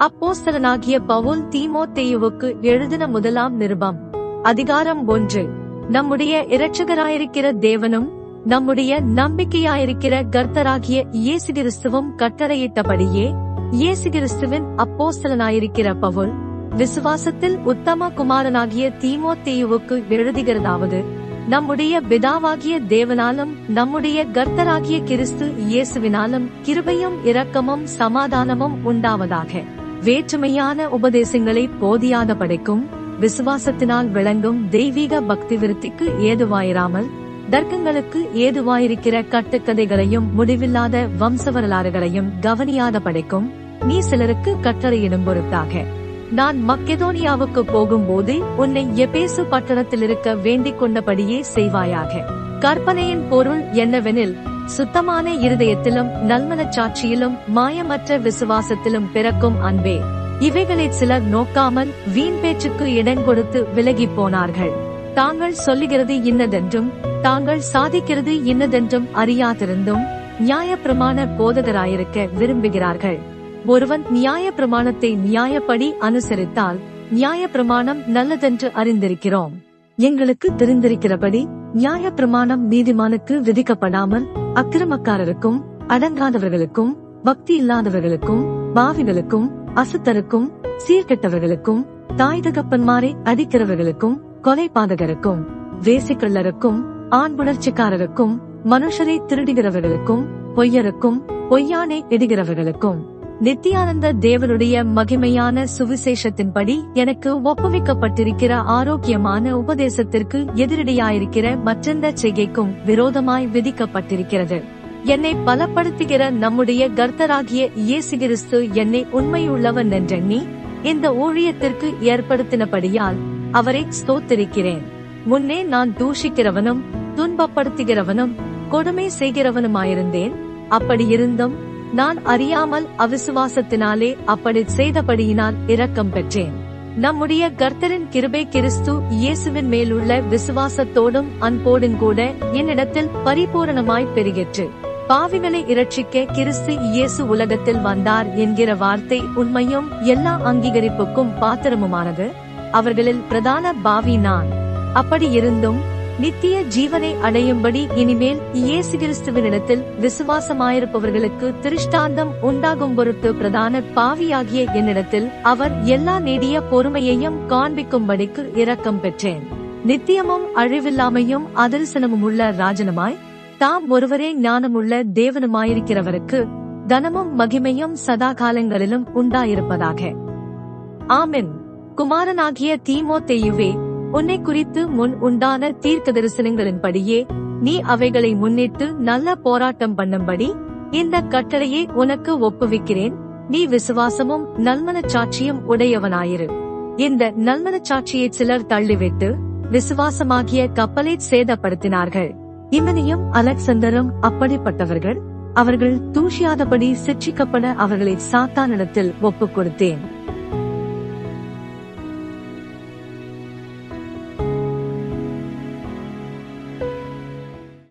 அப்போஸ்தலனாகிய பவுல் தீமோத்தேயுவுக்கு எழுதின முதலாம் நிருபம். அதிகாரம் ஒன்று. நம்முடைய இரட்சகராயிருக்கிற தேவனும் நம்முடைய நம்பிக்கையாயிருக்கிற கர்த்தராகிய இயேசு கிறிஸ்துவும் கட்டளையிட்டபடியே இயேசு கிறிஸ்துவின் அப்போஸ்தலனாயிருக்கிற பவுல் விசுவாசத்தில் உத்தம குமாரனாகிய தீமோத்தேயுவுக்கு எழுதுகிறதாவது நம்முடைய பிதாவாகிய தேவனாலும் நம்முடைய கர்த்தராகிய கிறிஸ்து இயேசுவினாலும் கிருபையும் இரக்கமும் சமாதானமும் உண்டாவதாக. வேற்றுமையான உபதேசங்களை போதியாத படைக்கும் விசுவாசத்தினால் விளங்கும் தெய்வீக பக்தி விருத்திக்கு ஏதுவாயிராமல் தர்க்கங்களுக்கு ஏதுவாயிருக்கிற கட்டுக்கதைகளையும் முடிவில்லாத வம்ச வரலாறுகளையும் கவனியாத படைக்கும் நீ சிலருக்கு கட்டளையிடும் பொருட்டாக. நான் மக்கெதோனியாவுக்கு போகும்போது உன்னை எபேசு பட்டணத்தில் இருக்க வேண்டிக் கொண்டபடியே செய்வாயாக. கற்பனையின் பொருள் என்னவெனில் சுத்தமான இருதயத்திலும் நல்மனச்சாட்சியிலும் மாயமற்ற விசுவாசத்திலும் பிறக்கும் அன்பே. இவைகளை சிலர் நோக்காமல் வீண் பேச்சுக்கு இடம் கொடுத்து விலகி போனார்கள். தாங்கள் சொல்லுகிறது இன்னதென்றும் தாங்கள் சாதிக்கிறது இன்னதென்றும் அறியாதிருந்தும் நியாய பிரமாண போதகராயிருக்க விரும்புகிறார்கள். ஒருவன் நியாய பிரமாணத்தை நியாயப்படி அனுசரித்தால் நியாய பிரமாணம் நல்லதென்று அறிந்திருக்கிறோம். எங்களுக்கு தெரிந்திருக்கிறபடி நியாய பிரமாணம் நீதிமானுக்கு விதிக்கப்படாமல் அக்கிரமக்காரருக்கும் அடங்காதவர்களுக்கும் பக்தி இல்லாதவர்களுக்கும் பாவிகளுக்கும் அசுத்தருக்கும் சீர்கெட்டவர்களுக்கும் தாய் தகப்பன்மாரை அடிக்கிறவர்களுக்கும் கொலைபாதகருக்கும் வேசிக்கள்ளருக்கும் ஆண்புணர்ச்சிக்காரருக்கும் மனுஷரை திருடுகிறவர்களுக்கும் பொய்யருக்கும் பொய்யானை இடுகிறவர்களுக்கும் நித்தியானந்த தேவனுடைய மகிமையான சுவிசேஷத்தின்படி எனக்கு ஒப்புவிக்கப்பட்டிருக்கிற ஆரோக்கியமான உபதேசத்திற்கு எதிரடியாயிருக்கிற மற்றெந்த செய்கைக்கும் விரோதமாய் விதிக்கப்பட்டிருக்கிறது. என்னை பலப்படுத்துகிற நம்முடைய கர்த்தராகிய இயேசு கிறிஸ்து என்னை உண்மையுள்ளவன் என்றெண்ணி இந்த ஊழியத்திற்கு ஏற்படுத்தினபடியால் அவரை ஸ்தோத்திருக்கிறேன். முன்னே நான் தூஷிக்கிறவனும் துன்பப்படுத்துகிறவனும் கொடுமை செய்கிறவனுமாயிருந்தேன். அப்படி இருந்தும் நான் அறியாமல் அவிசுவாசத்தினாலே அப்படி செய்தபடியினால் இரக்கம் பெற்றேன். நம்முடைய கர்த்தரின் கிருபை கிறிஸ்து இயேசுவின் மேலுள்ள விசுவாசத்தோடும் அன்போடும் கூட என்னிடத்தில் பரிபூரணமாய் பெருகிற்று. பாவிகளை இரட்சிக்க கிறிஸ்து இயேசு உலகத்தில் வந்தார் என்கிற வார்த்தை உண்மையும் எல்லா அங்கீகரிப்புக்கும் பாத்திரமுமானது. அவர்களில் பிரதான பாவி நான். அப்படி இருந்தும் நித்திய ஜீவனை அடையும்படி இனிமேல் இயேசு கிறிஸ்துவனிடத்தில் விசுவாசமாயிருப்பவர்களுக்கு திருஷ்டாந்தம் உண்டாகும் பொருட்டு பிரதான பாவியாகிய என்னிடத்தில் அவர் எல்லா நெடிய பொறுமையையும் காண்பிக்கும்படிக்கு இரக்கம் பெற்றேன். நித்தியமும் அழிவில்லாமையும் அதரிசனமும் உள்ள ராஜனுமாய் தாம் ஒருவரே ஞானமுள்ள தேவனுமாயிருக்கிறவருக்கு தனமும் மகிமையும் சதா காலங்களிலும் உண்டாயிருப்பதாக. ஆமென். குமாரனாகிய தீமோ தெய்யுவே உன்னை குறித்து முன் உண்டான தீர்க்க தரிசனங்களின்படியே நீ அவைகளை முன்னிட்டு நல்ல போராட்டம் பண்ணும்படி இந்த கட்டளையை உனக்கு ஒப்புவிக்கிறேன். நீ விசுவாசமும் நல்மனச்சாட்சியும் உடையவனாயிரு. இந்த நல்மனச்சாட்சியை சிலர் தள்ளிவிட்டு விசுவாசமாகிய கப்பலை சேதப்படுத்தினார்கள். இமனியும் அலெக்சந்தரும் அப்படிப்பட்டவர்கள். அவர்கள் தூஷியாதபடி சிற்றிக்கப்பட அவர்களை சாத்தானிடத்தில் ஒப்புக் கொடுத்தேன்